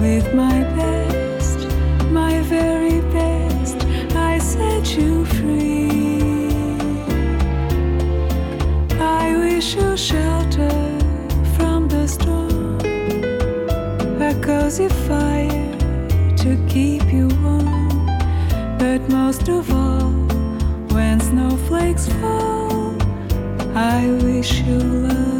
with my best, my very best, I set you free. I wish you shelter from the storm, a cozy fire to keep you warm. But most of all, when snowflakes fall, I wish you love.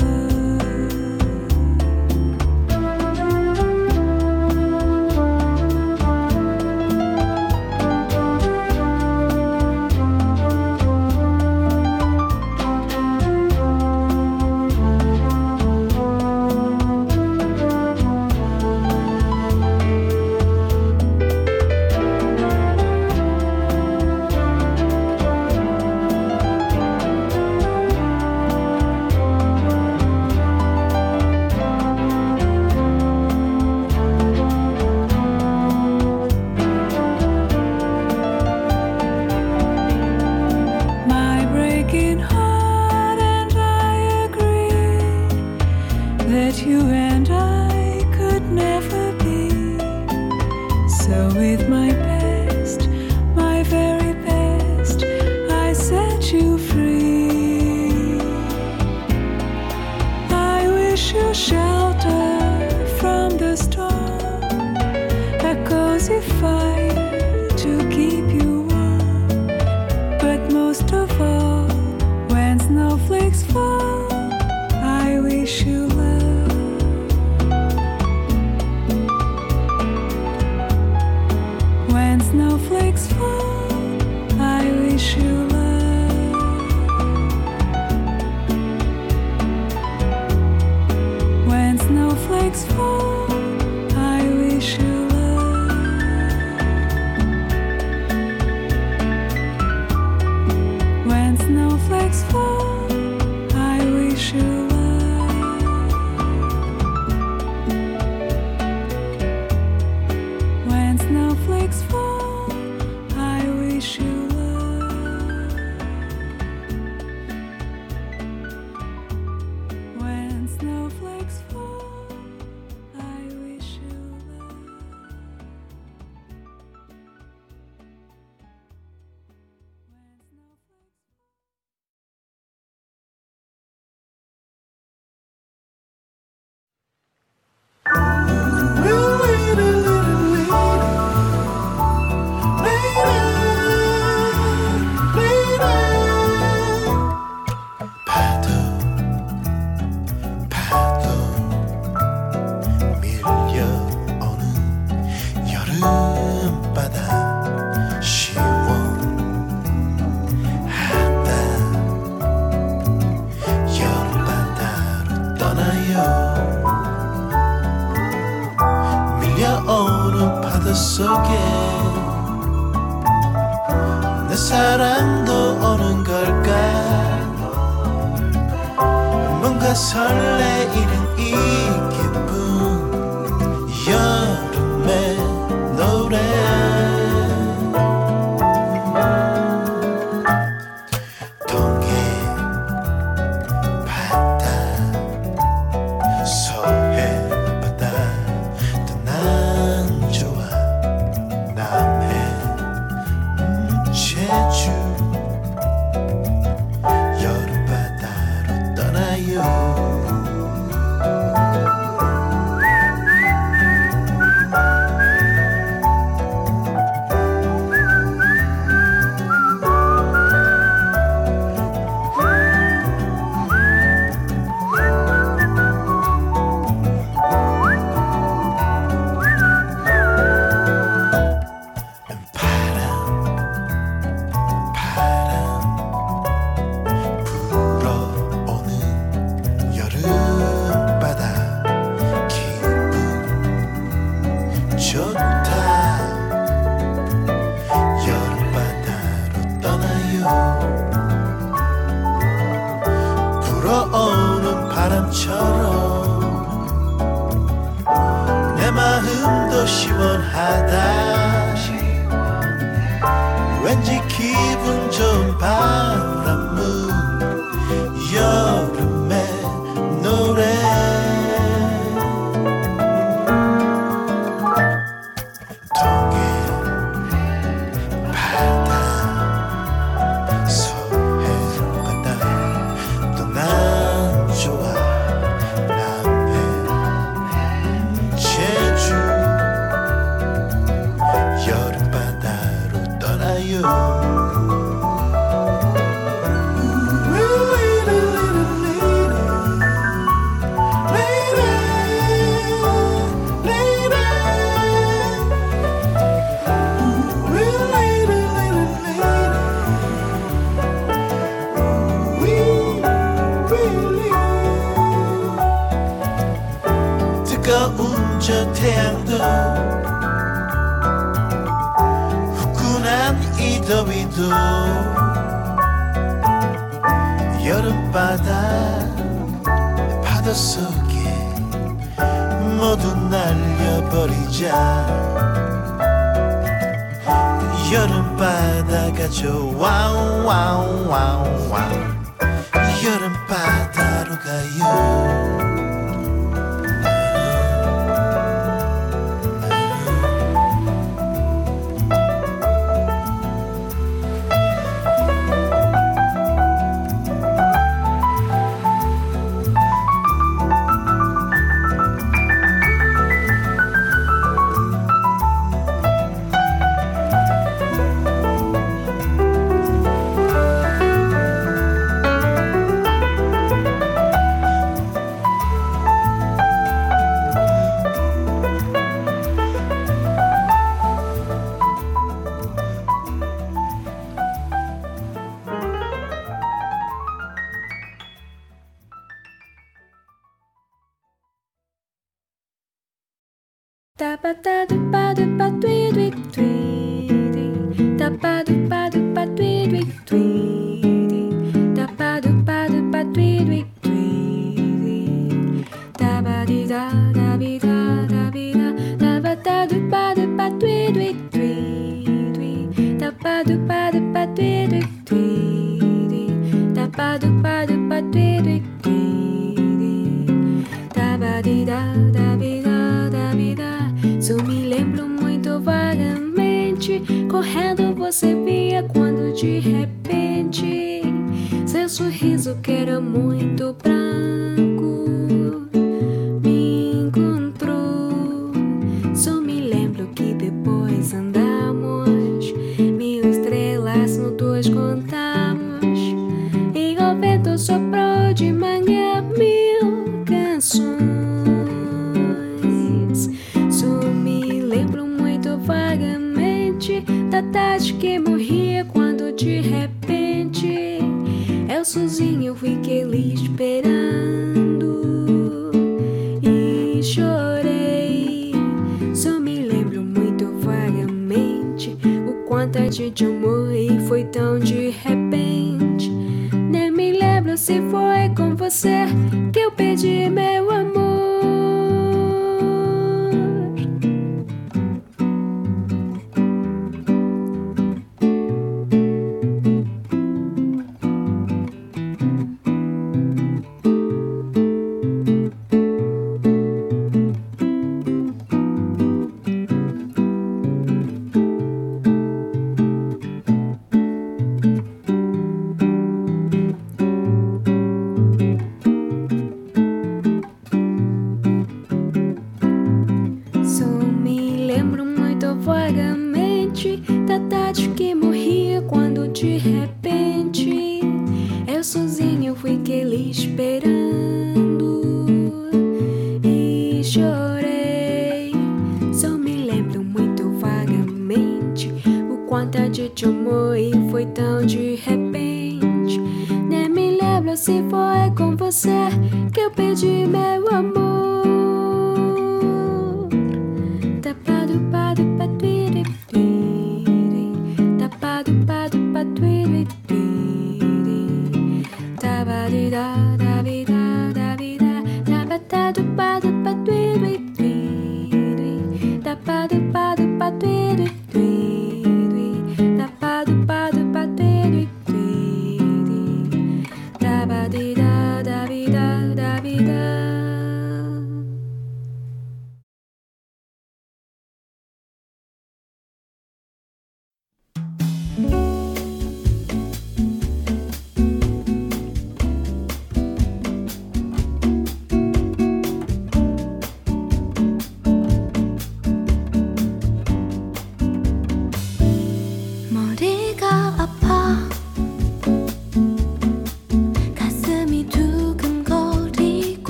correndo você via quando de repente seu sorriso que era muito pra tão de repente. Nem me lembro se foi com você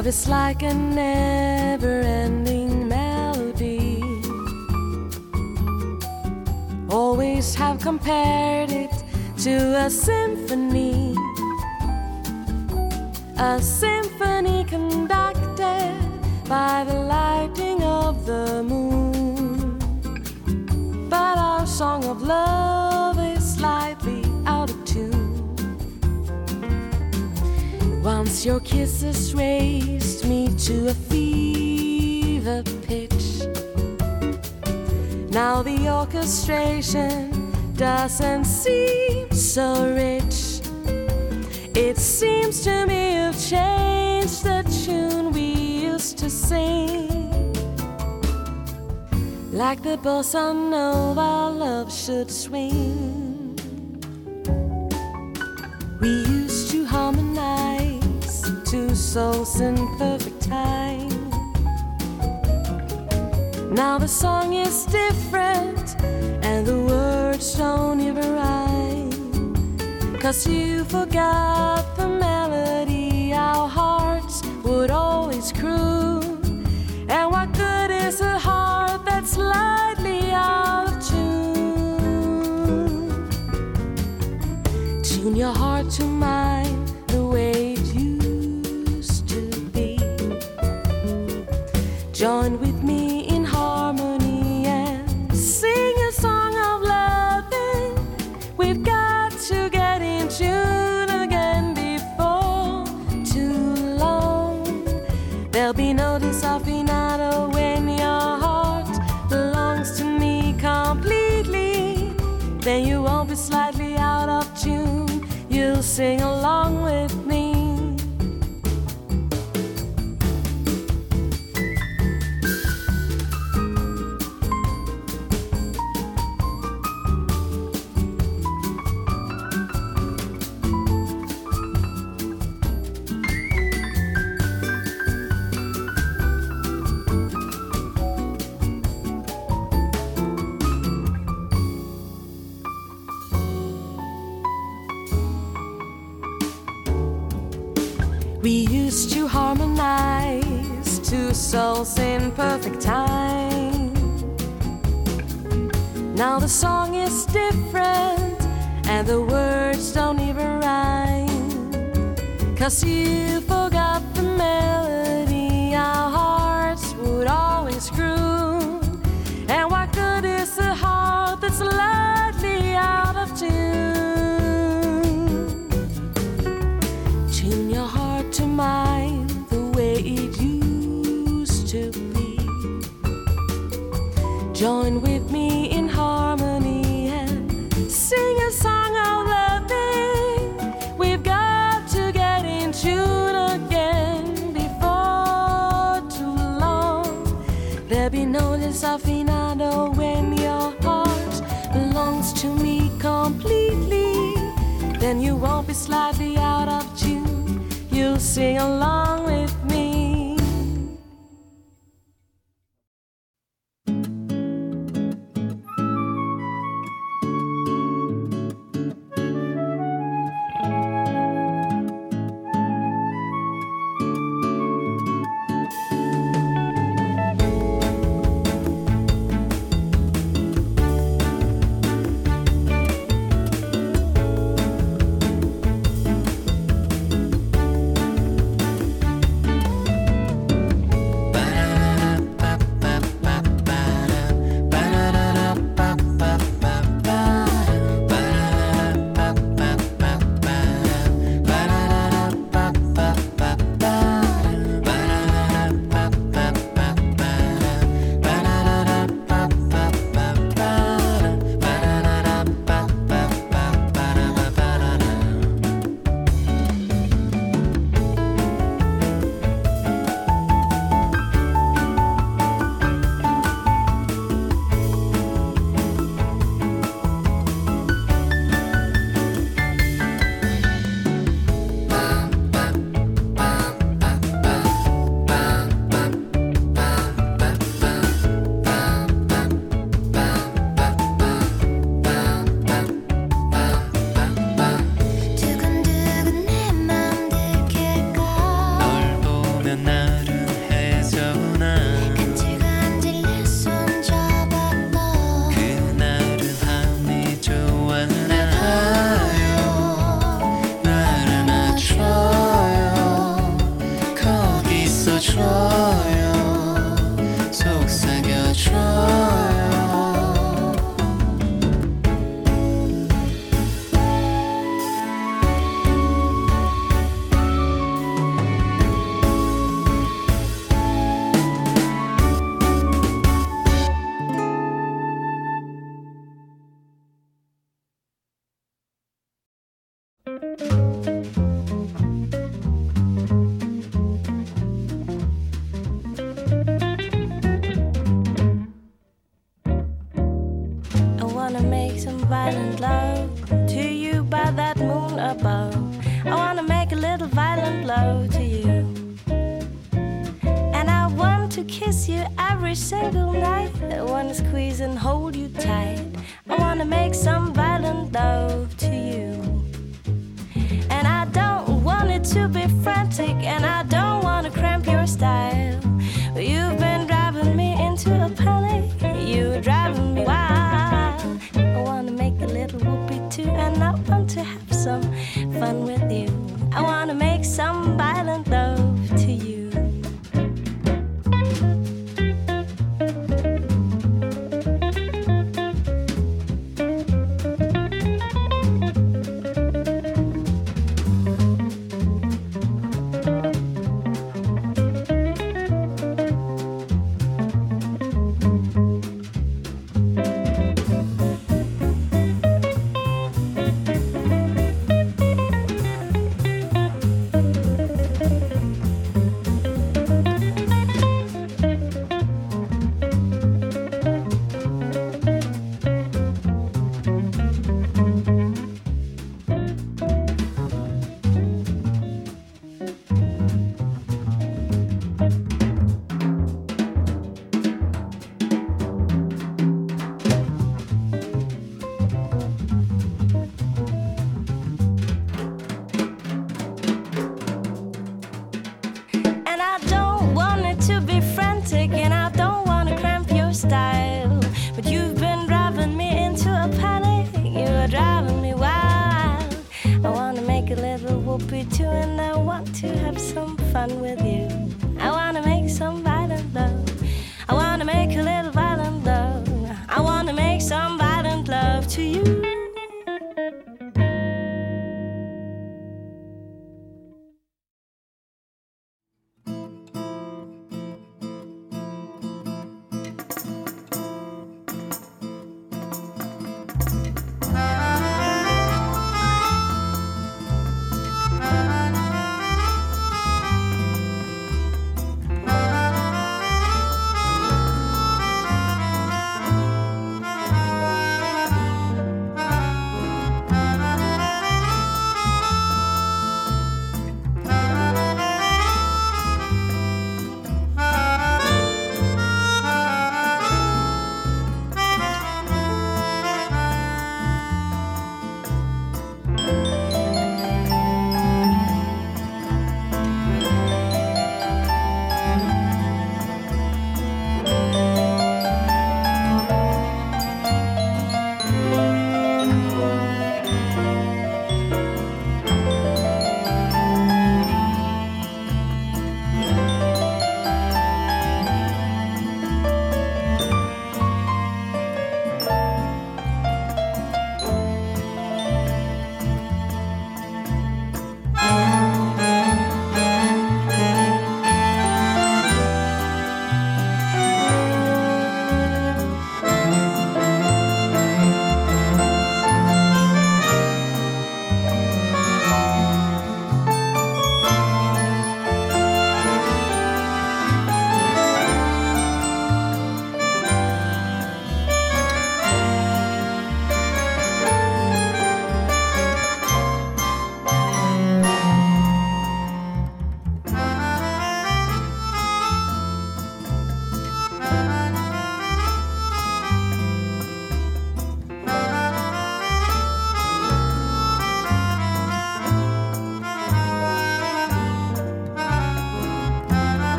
Love is like a never ending melody. Always have compared it to a symphony. A symphony conducted by the lighting of the moon. But our song of love Once your kisses raised me to a fever pitch. Now the orchestration doesn't seem so rich. It seems to me you've changed the tune we used to sing. Like the bossa nova love should swing. souls in perfect time. Now the song is different, and the words don't even rhyme. Cause you forgot the melody our hearts would always croon. And what good is a heart that's slightly out of tune? Tune your heart to sing along with We used to harmonize, two souls in perfect time. Now the song is different, and the words don't even rhyme. Cause you forgot the melody our hearts would always croon. And what good is a heart that's lightly out of tune? Join with me in harmony and sing a song of loving. We've got to get in tune again before too long. There'll be no desafinado when your heart belongs to me completely. Then you won't be slightly out of tune. You'll sing along.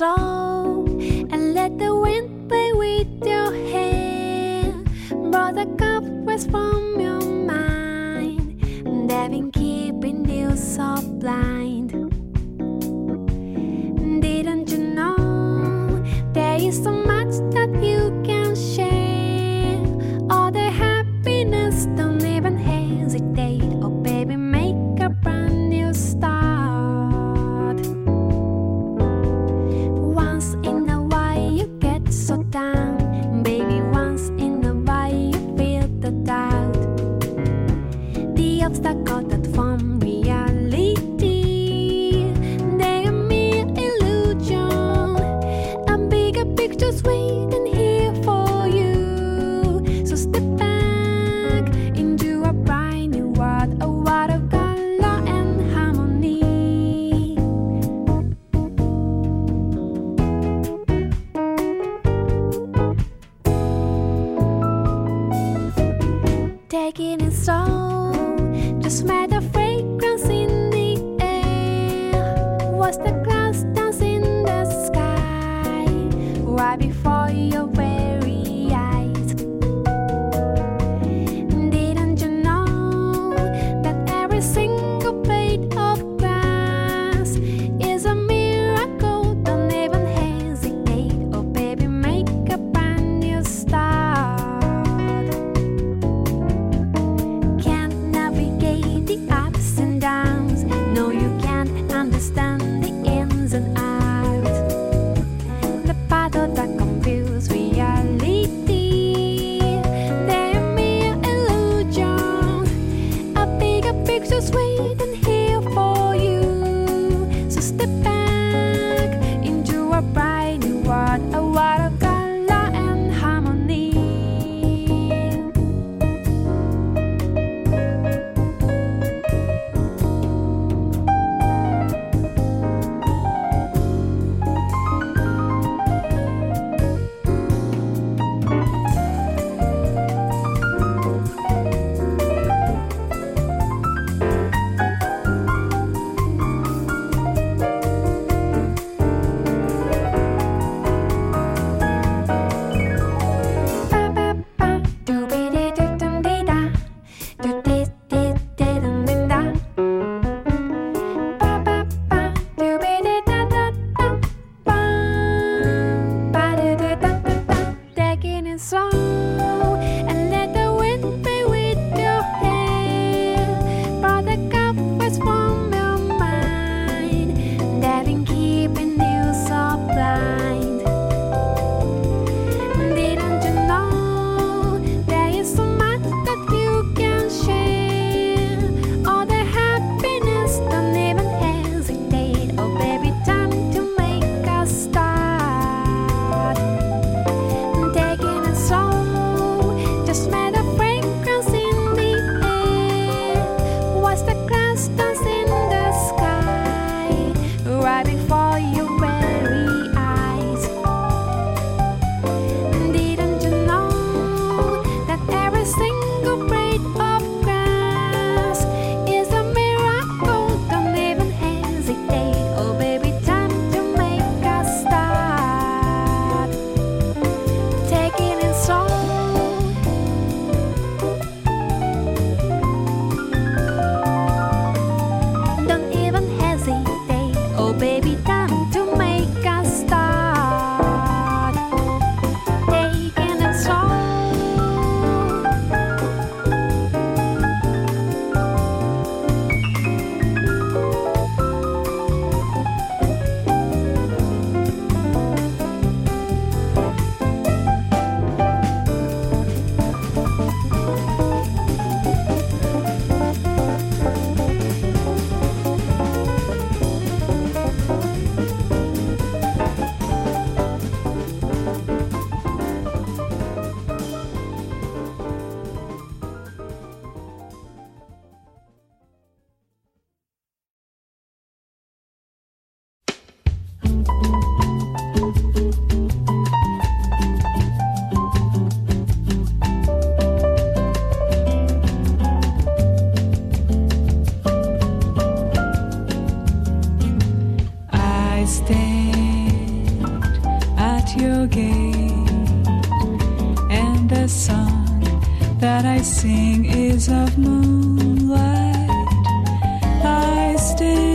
all. Just smell stand at your gate, and the song that I sing is of moonlight. I stand.